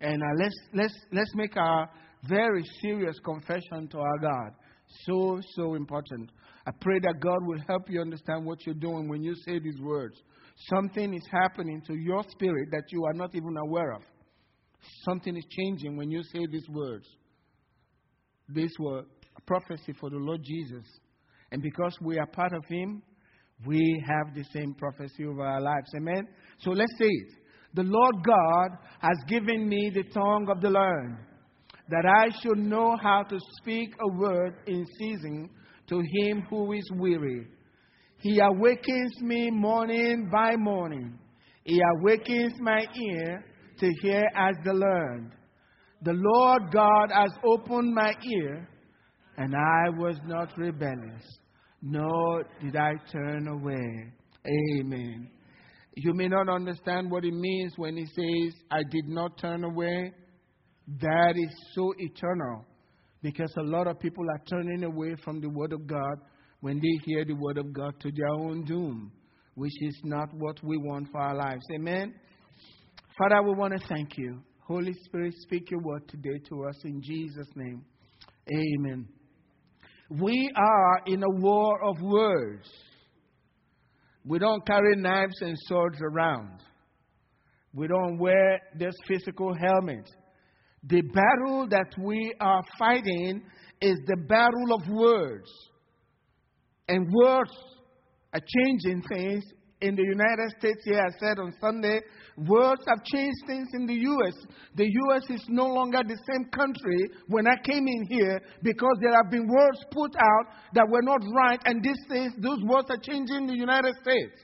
And uh, let's, let's, let's make a very serious confession to our God. So, so important. I pray that God will help you understand what you're doing when you say these words. Something is happening to your spirit that you are not even aware of. Something is changing when you say these words. These were a prophecy for the Lord Jesus. And because we are part of Him, we have the same prophecy over our lives. Amen? So let's say it. The Lord God has given me the tongue of the learned, that I should know how to speak a word in season to him who is weary. He awakens me morning by morning. He awakens my ear to hear as the learned. The Lord God has opened my ear, and I was not rebellious, nor did I turn away. Amen. You may not understand what it means when he says, I did not turn away. That is so eternal because a lot of people are turning away from the Word of God when they hear the Word of God to their own doom, which is not what we want for our lives. Amen. Father, we want to thank you. Holy Spirit, speak your word today to us in Jesus' name. Amen. We are in a war of words. We don't carry knives and swords around. We don't wear this physical helmet. The battle that we are fighting is the battle of words. And words are changing things in the United States here. I said on Sunday, words have changed things in the U.S. The U.S. is no longer the same country when I came in here because there have been words put out that were not right, and these things, those words are changing the United States.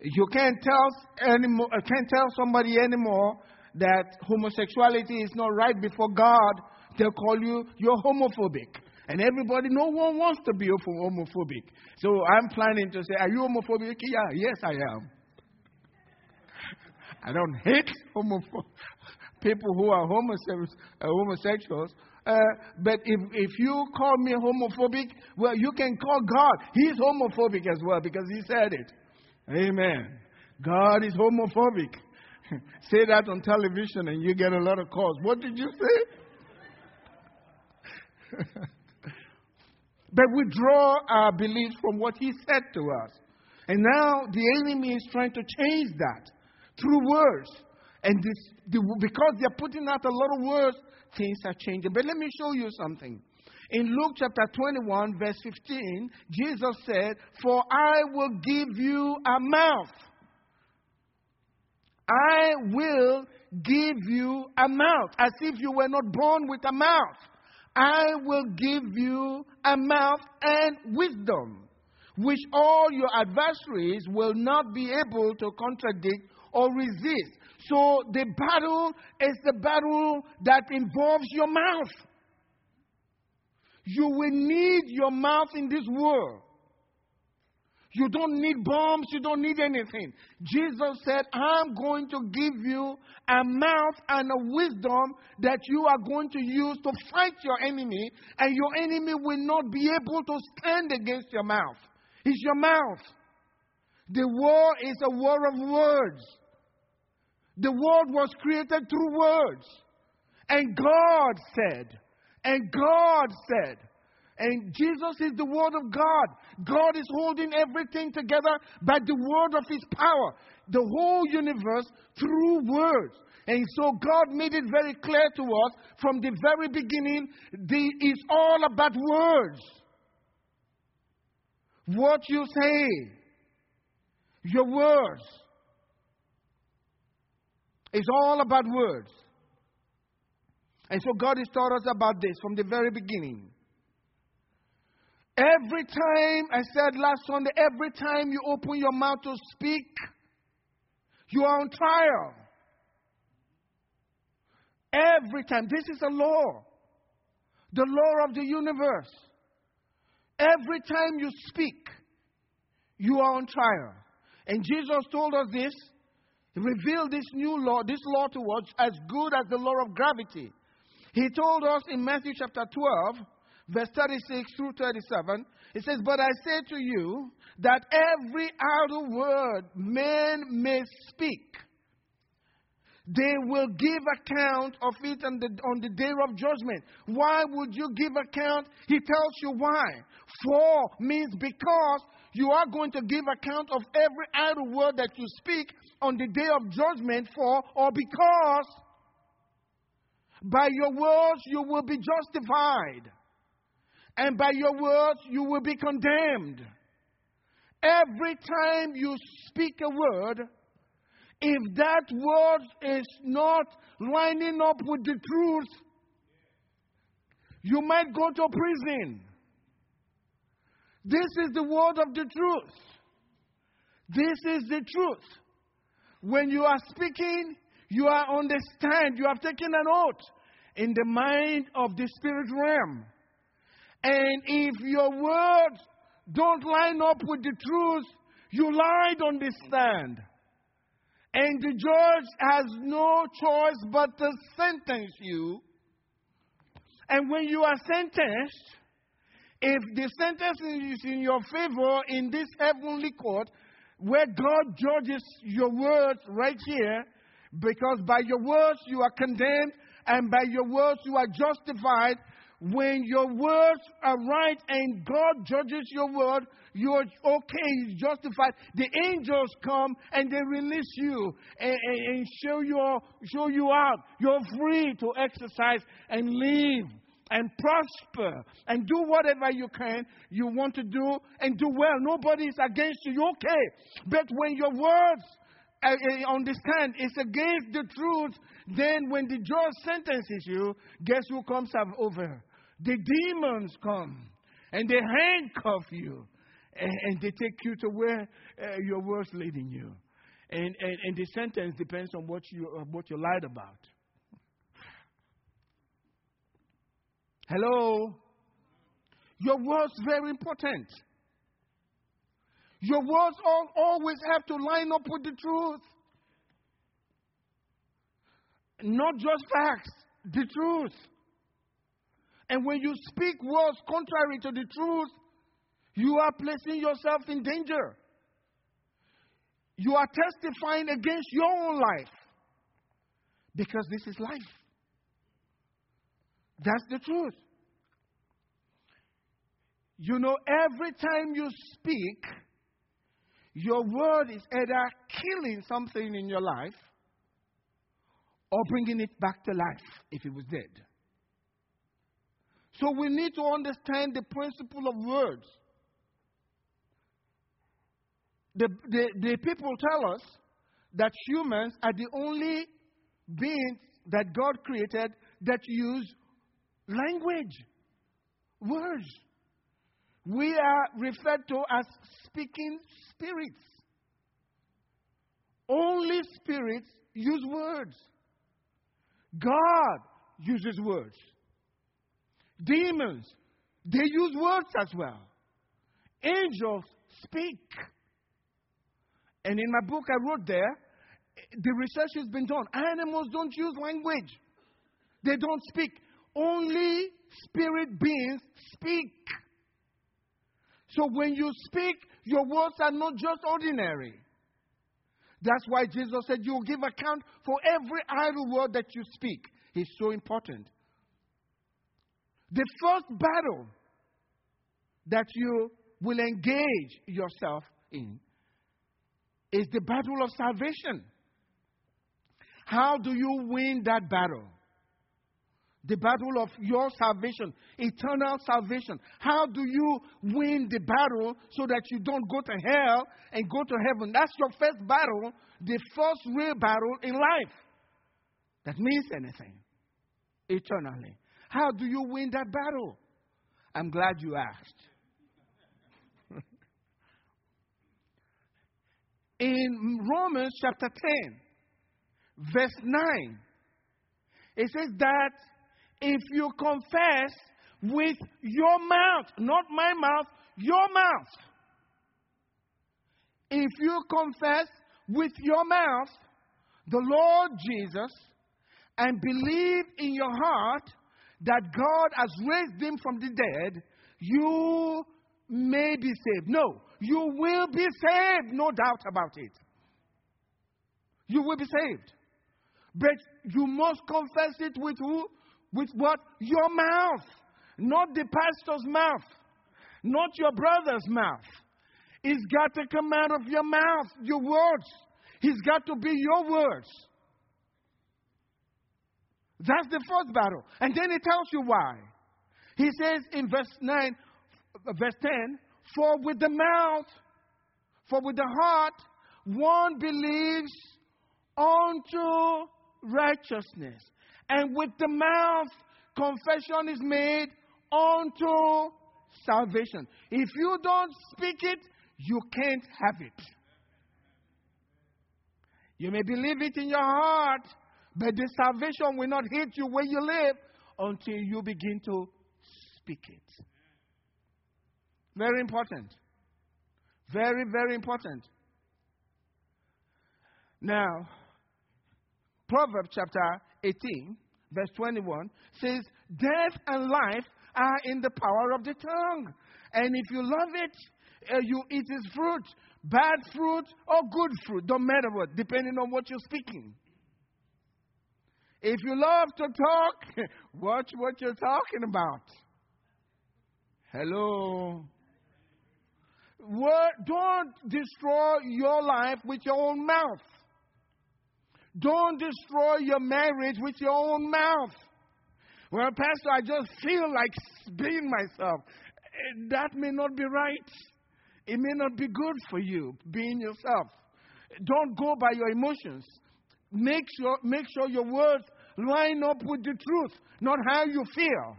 You can't tell anymore, uh, can't tell somebody anymore that homosexuality is not right before God. They'll call you you're homophobic. And everybody, no one wants to be homophobic. So I'm planning to say, Are you homophobic? Yeah, yes, I am. I don't hate homopho- people who are homosexuals. Uh, homosexuals uh, but if, if you call me homophobic, well, you can call God. He's homophobic as well because He said it. Amen. God is homophobic. say that on television and you get a lot of calls. What did you say? but we draw our beliefs from what He said to us. And now the enemy is trying to change that through words. And this, the, because they're putting out a lot of words, things are changing. But let me show you something. In Luke chapter 21, verse 15, Jesus said, For I will give you a mouth. I will give you a mouth, as if you were not born with a mouth. I will give you a mouth and wisdom, which all your adversaries will not be able to contradict or resist. So the battle is the battle that involves your mouth. You will need your mouth in this world. You don't need bombs, you don't need anything. Jesus said, I'm going to give you a mouth and a wisdom that you are going to use to fight your enemy, and your enemy will not be able to stand against your mouth. It's your mouth. The war is a war of words. The world was created through words. And God said, and God said, and Jesus is the Word of God. God is holding everything together by the word of His power. The whole universe through words. And so God made it very clear to us from the very beginning the, it's all about words. What you say, your words. It's all about words. And so God has taught us about this from the very beginning. Every time, I said last Sunday, every time you open your mouth to speak, you are on trial. Every time. This is a law. The law of the universe. Every time you speak, you are on trial. And Jesus told us this, he revealed this new law, this law to us as good as the law of gravity. He told us in Matthew chapter 12, verse 36 through 37, it says, But I say to you that every idle word men may speak, they will give account of it on the, on the day of judgment. Why would you give account? He tells you why. For means because you are going to give account of every idle word that you speak on the day of judgment for, or because by your words you will be justified, and by your words you will be condemned. Every time you speak a word, if that word is not lining up with the truth, you might go to prison. This is the word of the truth. This is the truth. When you are speaking, you are on the stand. You have taken an oath in the mind of the spirit realm. And if your words don't line up with the truth, you lied on the stand. And the judge has no choice but to sentence you. And when you are sentenced, if the sentence is in your favor in this heavenly court, where God judges your words right here, because by your words you are condemned, and by your words you are justified, when your words are right and God judges your word, you're okay, justified. The angels come and they release you and, and, and show you show you out. You're free to exercise and live and prosper and do whatever you can you want to do and do well. Nobody is against you. You're okay. But when your words uh, uh, understand it's against the truth, then when the judge sentences you, guess who comes over? The demons come and they handcuff you and, and they take you to where uh, your words leading you. And, and, and the sentence depends on what you, uh, what you lied about. Hello? Your words very important. Your words all, always have to line up with the truth. Not just facts, the truth. And when you speak words contrary to the truth, you are placing yourself in danger. You are testifying against your own life. Because this is life. That's the truth. You know, every time you speak, your word is either killing something in your life or bringing it back to life if it was dead. So we need to understand the principle of words. The, the, the people tell us that humans are the only beings that God created that use language, words. We are referred to as speaking spirits. Only spirits use words. God uses words. Demons, they use words as well. Angels speak. And in my book, I wrote there, the research has been done. Animals don't use language, they don't speak. Only spirit beings speak. So when you speak, your words are not just ordinary. That's why Jesus said, You'll give account for every idle word that you speak. It's so important. The first battle that you will engage yourself in is the battle of salvation. How do you win that battle? The battle of your salvation, eternal salvation. How do you win the battle so that you don't go to hell and go to heaven? That's your first battle, the first real battle in life that means anything eternally. How do you win that battle? I'm glad you asked. In Romans chapter 10, verse 9, it says that if you confess with your mouth, not my mouth, your mouth, if you confess with your mouth the Lord Jesus and believe in your heart that God has raised him from the dead, you may be saved. No, you will be saved, no doubt about it. You will be saved. But you must confess it with who? With what? Your mouth. Not the pastor's mouth. Not your brother's mouth. It's got to come out of your mouth, your words. It's got to be your words. That's the first battle. And then it tells you why. He says in verse 9, uh, verse 10, for with the mouth, for with the heart, one believes unto righteousness. And with the mouth, confession is made unto salvation. If you don't speak it, you can't have it. You may believe it in your heart, but the salvation will not hit you where you live until you begin to speak it. Very important. Very, very important. Now, Proverbs chapter 18, verse 21 says, Death and life are in the power of the tongue. And if you love it, uh, you eat its fruit. Bad fruit or good fruit, don't matter what, depending on what you're speaking. If you love to talk, watch what you're talking about. Hello. Don't destroy your life with your own mouth. Don't destroy your marriage with your own mouth. Well, Pastor, I just feel like being myself. Eh, that may not be right. It may not be good for you being yourself. Don't go by your emotions. Make sure, make sure your words line up with the truth, not how you feel.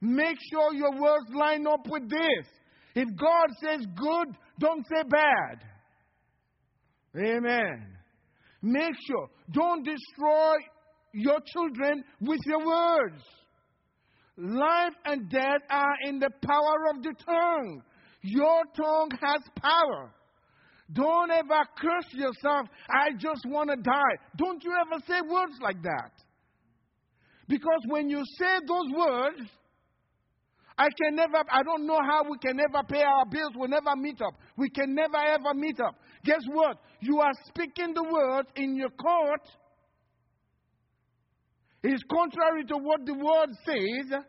Make sure your words line up with this. If God says good, don't say bad. Amen. Make sure. Don't destroy your children with your words. Life and death are in the power of the tongue. Your tongue has power. Don't ever curse yourself. I just want to die. Don't you ever say words like that. Because when you say those words, I can never, I don't know how we can ever pay our bills. We'll never meet up. We can never ever meet up. Guess what? You are speaking the words in your court. It's contrary to what the word says.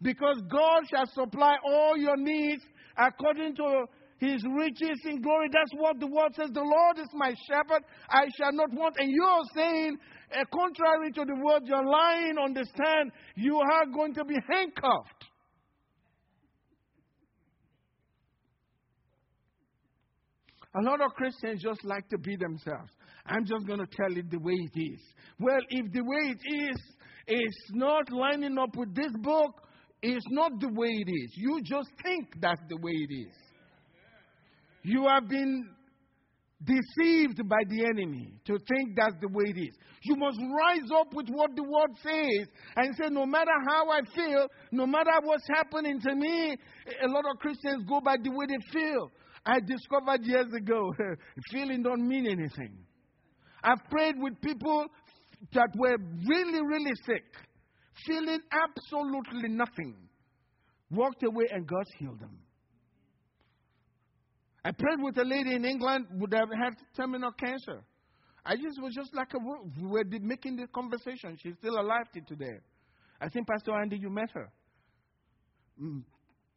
Because God shall supply all your needs according to his riches in glory. That's what the word says. The Lord is my shepherd, I shall not want. And you're saying, uh, contrary to the word, you're lying on the stand, you are going to be handcuffed. A lot of Christians just like to be themselves. I'm just going to tell it the way it is. Well, if the way it is is not lining up with this book, it's not the way it is. You just think that's the way it is. You have been deceived by the enemy to think that's the way it is. You must rise up with what the word says and say, no matter how I feel, no matter what's happening to me, a lot of Christians go by the way they feel. I discovered years ago, feeling don't mean anything. I've prayed with people that were really, really sick, feeling absolutely nothing. Walked away and God healed them. I prayed with a lady in England who have had terminal cancer. I just was just like a we were making the conversation. She's still alive today. I think Pastor Andy, you met her. Mm,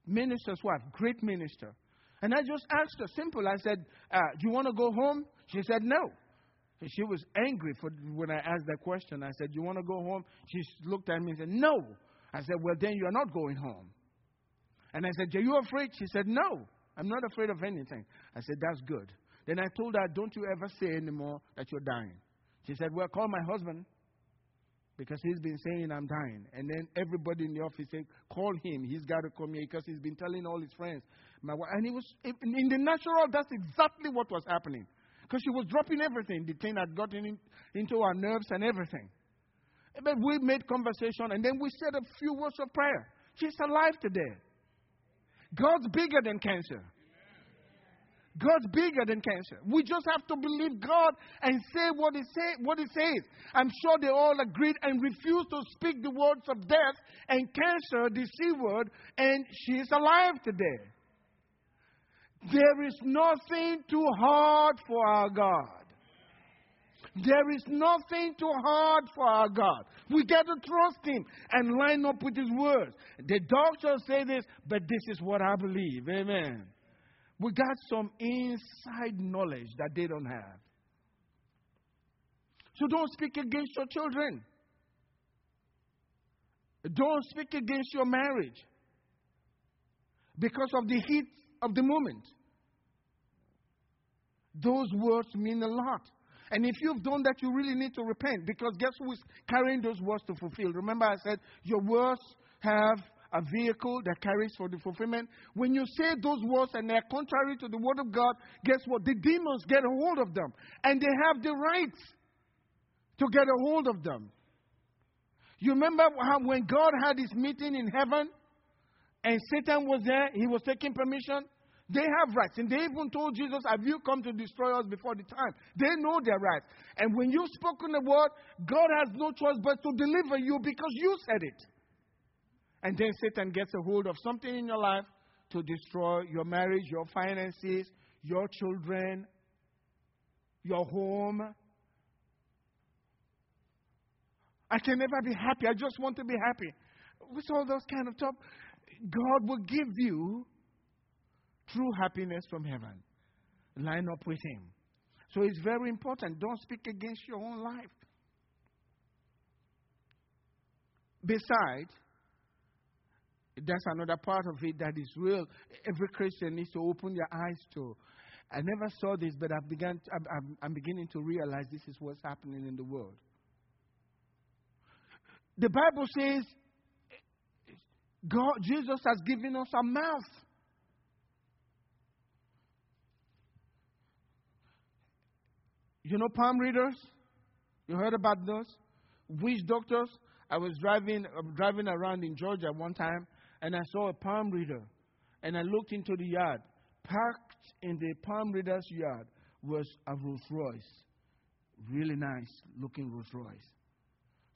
minister's wife, great minister. And I just asked her, simple. I said, uh, Do you want to go home? She said, No. And she was angry for when I asked that question. I said, Do You want to go home? She looked at me and said, No. I said, Well, then you are not going home. And I said, Are you afraid? She said, No. I'm not afraid of anything. I said, That's good. Then I told her, Don't you ever say anymore that you're dying. She said, Well, call my husband because he's been saying I'm dying. And then everybody in the office said, Call him. He's got to come here because he's been telling all his friends. My wife, and he was, in the natural, that's exactly what was happening. Because she was dropping everything. The thing had gotten in, into our nerves and everything. But we made conversation and then we said a few words of prayer. She's alive today. God's bigger than cancer. God's bigger than cancer. We just have to believe God and say what He say, what He says. I'm sure they all agreed and refused to speak the words of death and cancer, the C word, and she's alive today. There is nothing too hard for our God. There is nothing too hard for our God. We got to trust Him and line up with His words. The doctors say this, but this is what I believe. Amen. We got some inside knowledge that they don't have. So don't speak against your children. Don't speak against your marriage because of the heat of the moment. Those words mean a lot. And if you've done that, you really need to repent because guess who is carrying those words to fulfill? Remember, I said your words have a vehicle that carries for the fulfillment. When you say those words and they're contrary to the word of God, guess what? The demons get a hold of them. And they have the right to get a hold of them. You remember how when God had his meeting in heaven and Satan was there, he was taking permission? They have rights. And they even told Jesus, Have you come to destroy us before the time? They know their rights. And when you've spoken the word, God has no choice but to deliver you because you said it. And then Satan gets a hold of something in your life to destroy your marriage, your finances, your children, your home. I can never be happy. I just want to be happy. With all those kind of stuff, God will give you true happiness from heaven. Line up with Him. So it's very important. Don't speak against your own life. Besides, that's another part of it that is real. Every Christian needs to open their eyes to. I never saw this, but I've begun to, I'm, I'm beginning to realize this is what's happening in the world. The Bible says God, Jesus has given us a mouth You know palm readers? You heard about those? Witch doctors? I was driving, uh, driving around in Georgia one time and I saw a palm reader. And I looked into the yard. Parked in the palm reader's yard was a Rolls Royce. Really nice looking Rolls Royce.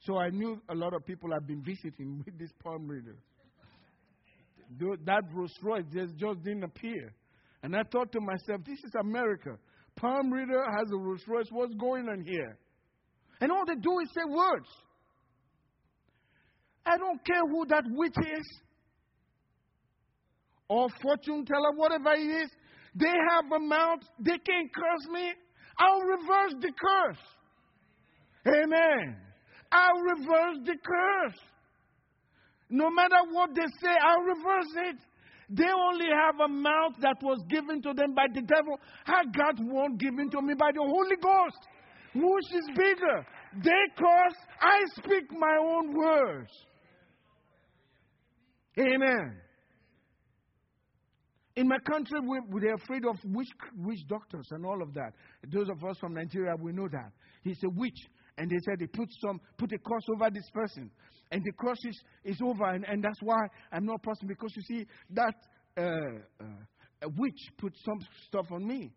So I knew a lot of people had been visiting with this palm reader. That Rolls Royce just, just didn't appear. And I thought to myself, this is America palm reader has a Rolls Royce. What's going on here? And all they do is say words. I don't care who that witch is or fortune teller, whatever it is. They have a mouth. They can't curse me. I'll reverse the curse. Amen. I'll reverse the curse. No matter what they say, I'll reverse it. They only have a mouth that was given to them by the devil. I got one given to me by the Holy Ghost. Which is bigger? They curse, I speak my own words. Amen. In my country, we, we're afraid of witch, witch doctors and all of that. Those of us from Nigeria, we know that. He's a witch. And they said they put some, put a cross over this person and the cross is, is over, and, and that's why I'm not person because you see that uh, uh, witch put some stuff on me.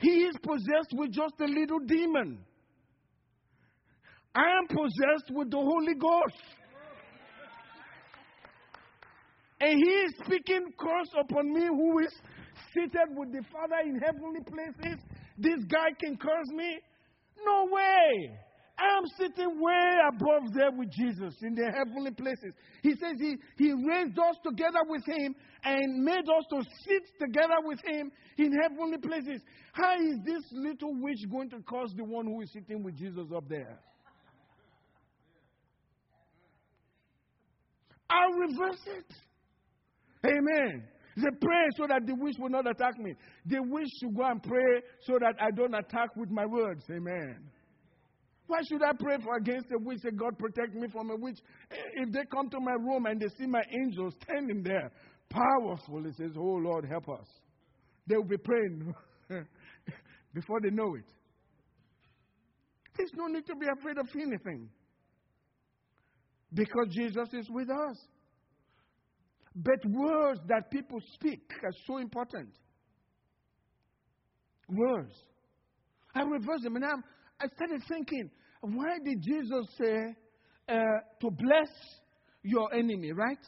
He is possessed with just a little demon. I am possessed with the Holy Ghost. And he is speaking curse upon me who is seated with the Father in heavenly places. This guy can curse me? No way. I'm sitting way above there with Jesus in the heavenly places. He says he, he raised us together with him and made us to sit together with him in heavenly places. How is this little witch going to cause the one who is sitting with Jesus up there? I'll reverse it. Amen. He said, Pray so that the witch will not attack me. The witch should go and pray so that I don't attack with my words. Amen. Why should I pray for against a witch? Say, God protect me from a witch. Eh, if they come to my room and they see my angels standing there, powerful, it says, Oh Lord, help us. They will be praying before they know it. There's no need to be afraid of anything. Because Jesus is with us. But words that people speak are so important. Words. I reversed them and I'm, I started thinking, why did Jesus say uh, to bless your enemy, right?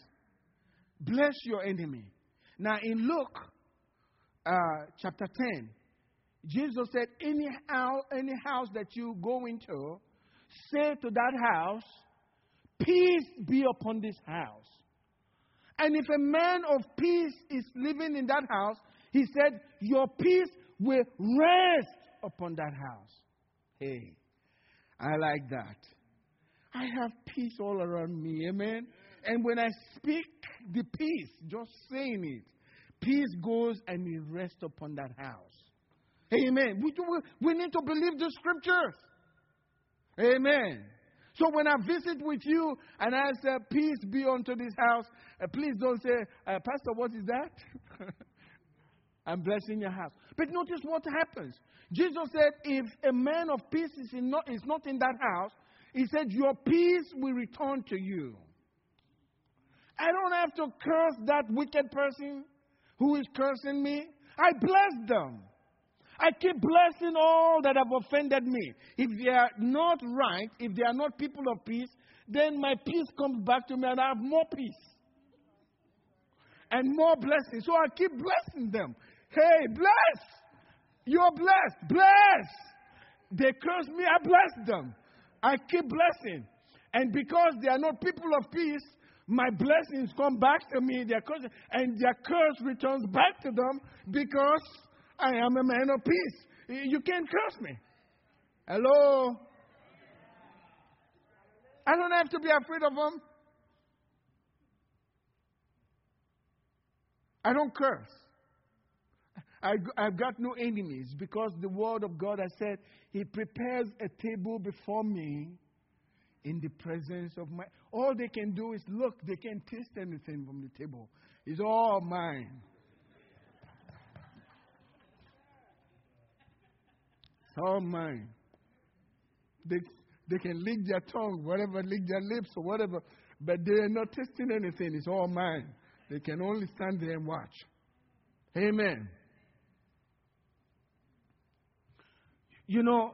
Bless your enemy. Now, in Luke uh, chapter 10, Jesus said, any house, any house that you go into, say to that house, Peace be upon this house. And if a man of peace is living in that house, he said, Your peace will rest upon that house. Hey, I like that. I have peace all around me. Amen. And when I speak the peace, just saying it, peace goes and it rests upon that house. Amen. We, do, we need to believe the scriptures. Amen. So when I visit with you and I say, Peace be unto this house, uh, please don't say, uh, Pastor, what is that? I'm blessing your house. But notice what happens. Jesus said, If a man of peace is, in not, is not in that house, he said, Your peace will return to you. I don't have to curse that wicked person who is cursing me. I bless them. I keep blessing all that have offended me. If they are not right, if they are not people of peace, then my peace comes back to me and I have more peace and more blessings. So I keep blessing them. Hey, bless! You're blessed. Bless! They curse me, I bless them. I keep blessing. And because they are not people of peace, my blessings come back to me, their curse, and their curse returns back to them because I am a man of peace. You can't curse me. Hello? I don't have to be afraid of them. I don't curse. I, have got no enemies because the word of God has said, He prepares a table before me in the presence of my. All they can do is look, they can't taste anything from the table. It's all mine. All mine. They, they can lick their tongue, whatever, lick their lips or whatever, but they are not tasting anything. It's all mine. They can only stand there and watch. Amen. You know,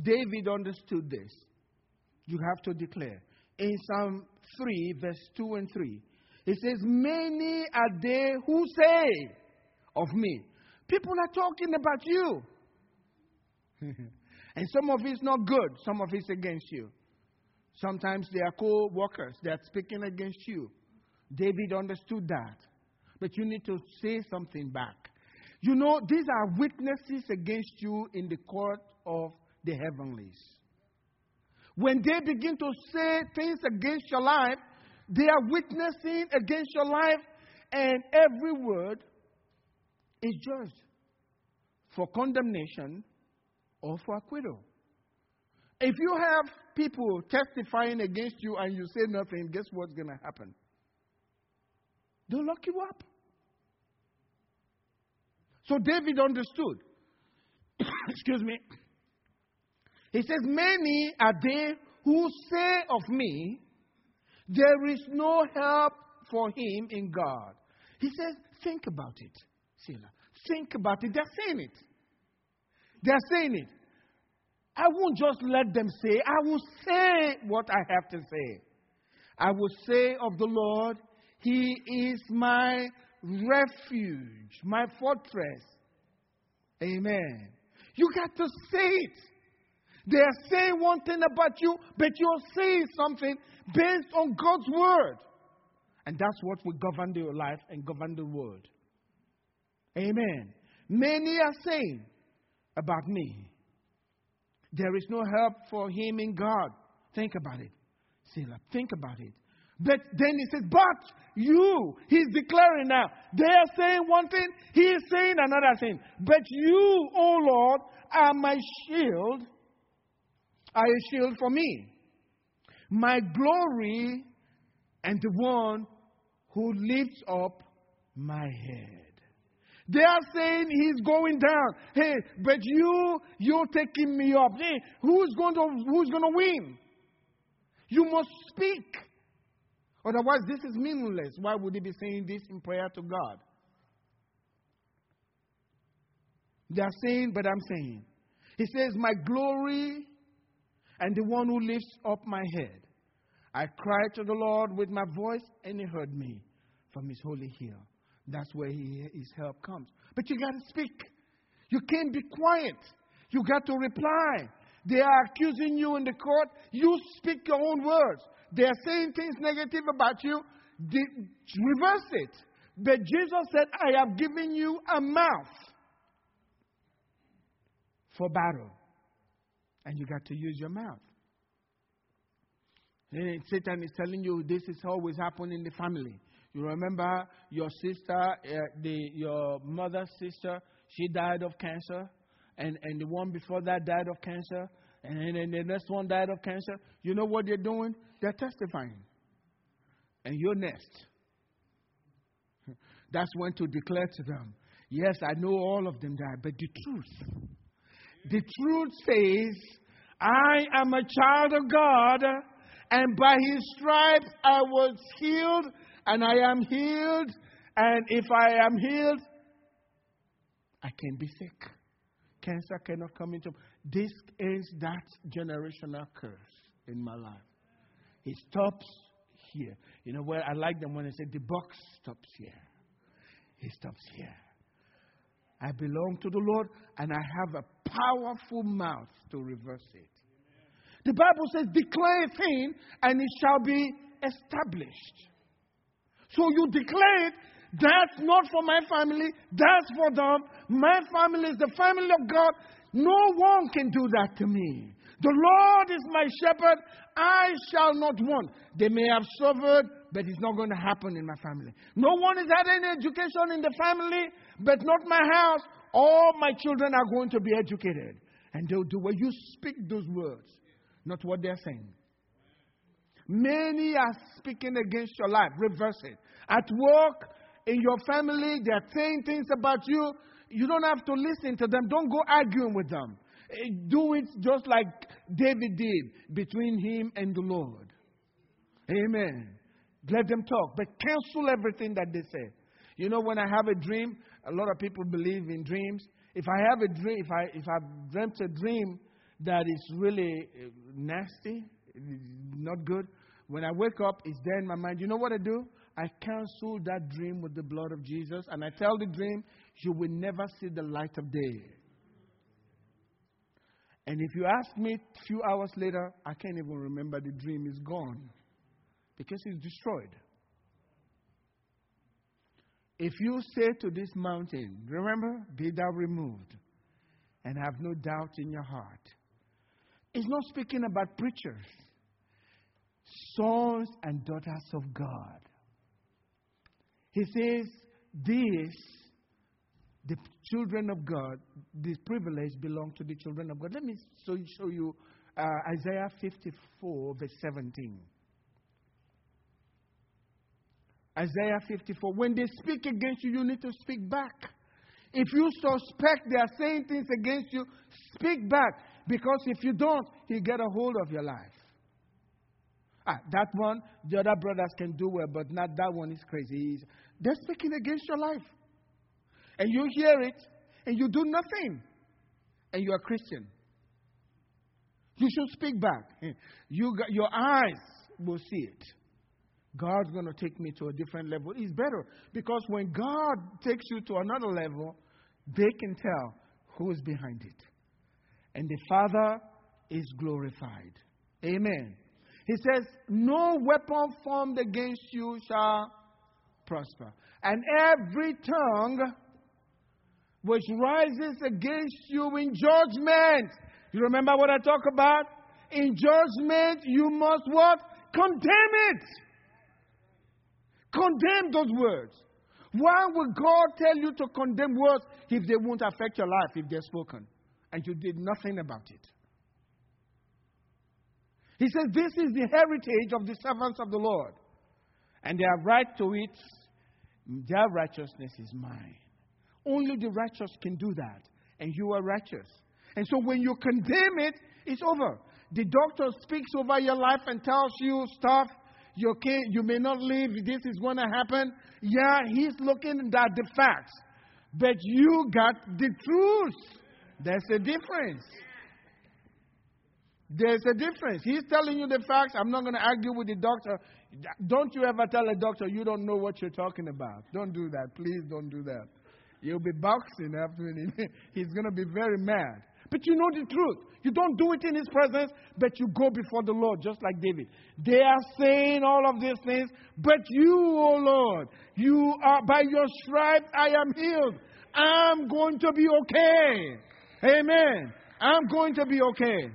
David understood this. You have to declare. In Psalm 3, verse 2 and 3, it says, Many are they who say of me. People are talking about you. and some of it's not good, some of it's against you. Sometimes they are co workers, they are speaking against you. David understood that. But you need to say something back. You know, these are witnesses against you in the court of the heavenlies. When they begin to say things against your life, they are witnessing against your life, and every word is judged for condemnation or for acquittal. If you have people testifying against you and you say nothing, guess what's going to happen? They'll lock you up. So David understood. Excuse me. He says, Many are they who say of me, There is no help for him in God. He says, Think about it, Selah. Think about it. They're saying it. They're saying it. I won't just let them say, I will say what I have to say. I will say of the Lord, He is my refuge, my fortress. Amen. You got to say it. They are saying one thing about you, but you're saying something based on God's word. And that's what will govern your life and govern the world. Amen. Many are saying about me, there is no help for him in God. Think about it. Selah, think about it. But then he says, But you, he's declaring now. They are saying one thing, he is saying another thing. But you, O oh Lord, are my shield, are a shield for me. My glory and the one who lifts up my head. They are saying he's going down. Hey, but you, you're taking me up. Hey, who's going to, who's going to win? You must speak. Otherwise, this is meaningless. Why would he be saying this in prayer to God? They are saying, but I'm saying. He says, My glory and the one who lifts up my head. I cried to the Lord with my voice, and he heard me from his holy hill. That's where he, his help comes. But you got to speak. You can't be quiet. You got to reply. They are accusing you in the court. You speak your own words. They are saying things negative about you. reverse it. But Jesus said, I have given you a mouth for battle. And you got to use your mouth. And Satan is telling you this is always happening in the family. You remember your sister, uh, the, your mother's sister, she died of cancer, and, and the one before that died of cancer, and then the next one died of cancer. You know what they're doing? They're testifying. And you're next. That's when to declare to them, Yes, I know all of them died, but the truth, the truth says, I am a child of God, and by his stripes I was healed, and I am healed, and if I am healed, I can be sick. Cancer cannot come into. This is that generational curse in my life. It stops here. You know where I like them when they say the box stops here. It stops here. I belong to the Lord and I have a powerful mouth to reverse it. The Bible says, declare a thing and it shall be established. So you declare it, that's not for my family, that's for them. My family is the family of God. No one can do that to me. The Lord is my shepherd, I shall not want. They may have suffered, but it's not going to happen in my family. No one has had any education in the family, but not my house. All my children are going to be educated. And they'll do what you speak those words, not what they're saying. Many are speaking against your life. Reverse it. At work, in your family, they're saying things about you. You don't have to listen to them. Don't go arguing with them. Eh, do it just like David did between him and the Lord. Amen. Let them talk, but cancel everything that they say. You know, when I have a dream, a lot of people believe in dreams. If I have a dream, if I if I've dreamt a dream that is really eh, nasty, not good, when I wake up, it's there in my mind. You know what I do? I cancel that dream with the blood of Jesus, and I tell the dream, you will never see the light of day. And if you ask me a few hours later, I can't even remember the dream is gone because it's destroyed. If you say to this mountain, remember, be thou removed, and have no doubt in your heart, it's not speaking about preachers, sons and daughters of God. He says, This, the children of God, this privilege belong to the children of God. Let me show you uh, Isaiah 54, verse 17. Isaiah 54. When they speak against you, you need to speak back. If you suspect they are saying things against you, speak back. Because if you don't, he'll get a hold of your life. Ah, that one, the other brothers can do well, but not that one is crazy. He's, they're speaking against your life. And you hear it, and you do nothing. And you're a Christian. You should speak back. You your eyes will see it. God's going to take me to a different level. It's better because when God takes you to another level, they can tell who is behind it. And the Father is glorified. Amen. He says, No weapon formed against you shall prosper. And every tongue which rises against you in judgment. You remember what I talk about? In judgment, you must what? Condemn it. Condemn those words. Why would God tell you to condemn words if they won't affect your life if they're spoken and you did nothing about it? He says, This is the heritage of the servants of the Lord, and they have right to it. Their righteousness is mine. Only the righteous can do that, and you are righteous. And so when you condemn it, it's over. The doctor speaks over your life and tells you stuff. You, you may not live. This is going to happen. Yeah, he's looking at the facts. But you got the truth. There's a difference. There's a difference. He's telling you the facts. I'm not going to argue with the doctor. Don't you ever tell a doctor you don't know what you're talking about. Don't do that. Please don't do that. You'll be boxing after. He's going to be very mad. But you know the truth. You don't do it in his presence, but you go before the Lord, just like David. They are saying all of these things, but you, O oh Lord, you are by your stripes I am healed. I'm going to be okay. Amen. I'm going to be okay.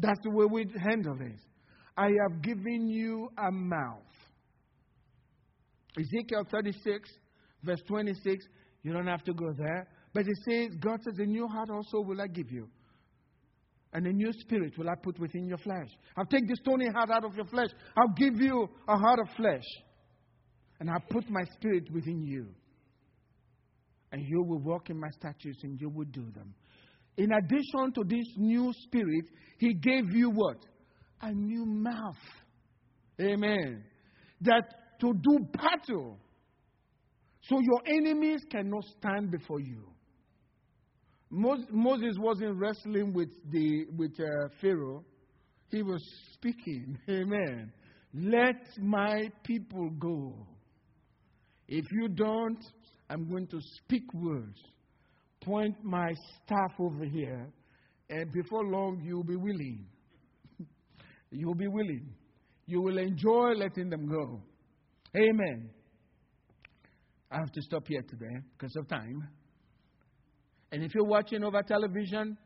That's the way we handle this. I have given you a mouth. Ezekiel 36, verse 26. You don't have to go there. But it says, God says, A new heart also will I give you. And a new spirit will I put within your flesh. I'll take the stony heart out of your flesh. I'll give you a heart of flesh. And I'll put my spirit within you. And you will walk in my statutes and you will do them. In addition to this new spirit, he gave you what? A new mouth. Amen. That to do battle. So your enemies cannot stand before you. Moses wasn't wrestling with, the, with uh, Pharaoh, he was speaking. Amen. Let my people go. If you don't, I'm going to speak words. Point my staff over here, and before long, you'll be willing. you'll be willing. You will enjoy letting them go. Amen. I have to stop here today because of time. And if you're watching over television,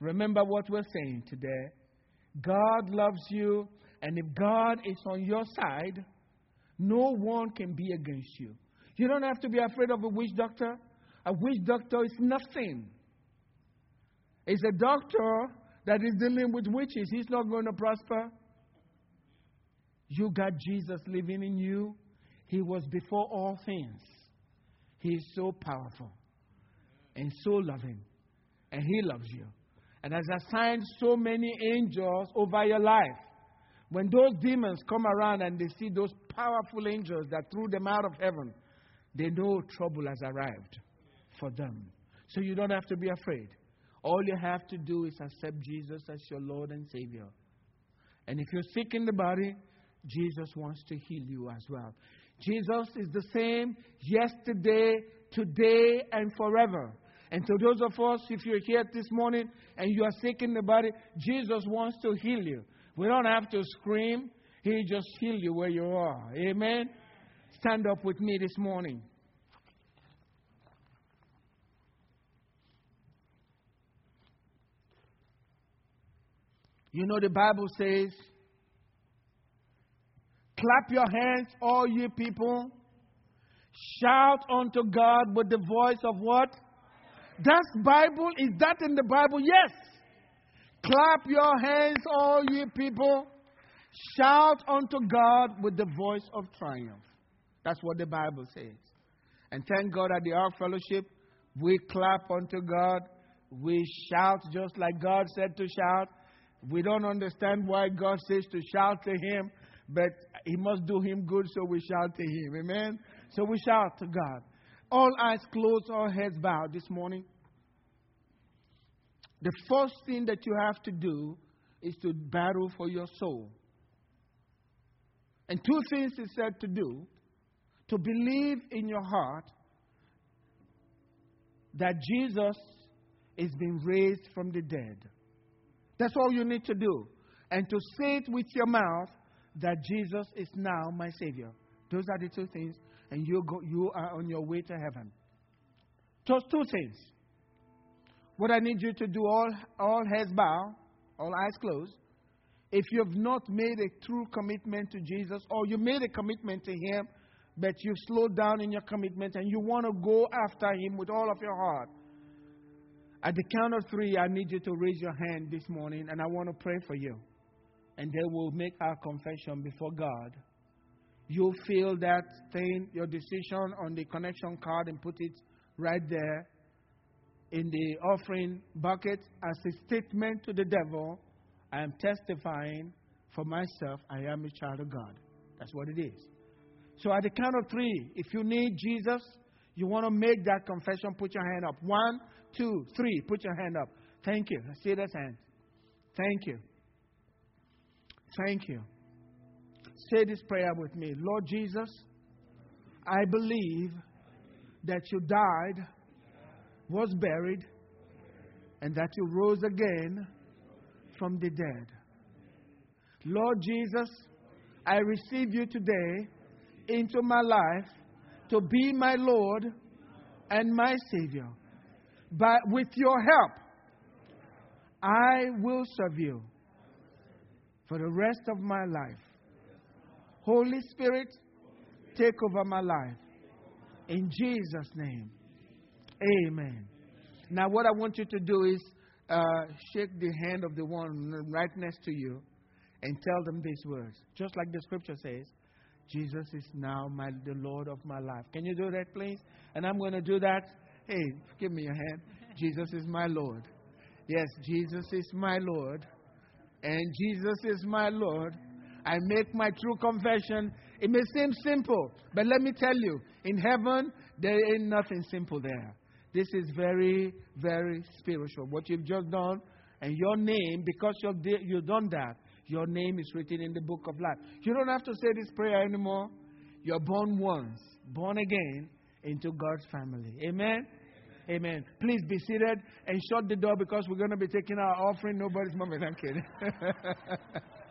remember what we're saying today. God loves you, and if God is on your side, no one can be against you. You don't have to be afraid of a witch doctor. A witch doctor is nothing. It's a doctor that is dealing with witches. He's not going to prosper. You got Jesus living in you. He was before all things. He's so powerful and so loving. And He loves you. And has assigned so many angels over your life. When those demons come around and they see those powerful angels that threw them out of heaven, they know trouble has arrived for them. So you don't have to be afraid. All you have to do is accept Jesus as your Lord and Savior. And if you're sick in the body, Jesus wants to heal you as well. Jesus is the same yesterday, today, and forever. And to those of us, if you're here this morning and you are sick in the body, Jesus wants to heal you. We don't have to scream, He just heal you where you are. Amen? Stand up with me this morning. You know, the Bible says, Clap your hands, all you people. Shout unto God with the voice of what? That's Bible. Is that in the Bible? Yes. Clap your hands, all ye people. Shout unto God with the voice of triumph. That's what the Bible says. And thank God at the Ark Fellowship, we clap unto God. We shout just like God said to shout. We don't understand why God says to shout to Him, but He must do Him good, so we shout to Him. Amen? So we shout to God. All eyes closed, all heads bowed this morning. The first thing that you have to do is to battle for your soul. And two things he said to do to believe in your heart that Jesus is being raised from the dead. That's all you need to do. And to say it with your mouth that Jesus is now my Savior. Those are the two things and you, go, you are on your way to heaven. Just two things. What I need you to do, all, all heads bow, all eyes closed. If you have not made a true commitment to Jesus, or you made a commitment to Him, but you've slowed down in your commitment and you want to go after Him with all of your heart, at the count of three, I need you to raise your hand this morning and I want to pray for you. And then we'll make our confession before God you fill that thing, your decision on the connection card and put it right there in the offering bucket as a statement to the devil I am testifying for myself, I am a child of God. That's what it is. So at the count of three, if you need Jesus, you want to make that confession, put your hand up. One, two, three, put your hand up. Thank you. I see that hand. Thank you. Thank you. Say this prayer with me Lord Jesus, I believe that you died, was buried, and that you rose again from the dead. Lord Jesus, I receive you today into my life to be my Lord and my Savior. But with your help, I will serve you for the rest of my life. Holy Spirit, take over my life. In Jesus' name. Amen. Now, what I want you to do is uh, shake the hand of the one right next to you and tell them these words. Just like the scripture says, Jesus is now my, the Lord of my life. Can you do that, please? And I'm going to do that. Hey, give me your hand. Jesus is my Lord. Yes, Jesus is my Lord. And Jesus is my Lord. I make my true confession. It may seem simple, but let me tell you, in heaven, there ain't nothing simple there. This is very, very spiritual. What you've just done, and your name, because you've, you've done that, your name is written in the book of life. You don't have to say this prayer anymore. You're born once, born again into God's family. Amen? Amen. Please be seated and shut the door because we're going to be taking our offering. Nobody's moving. I'm kidding.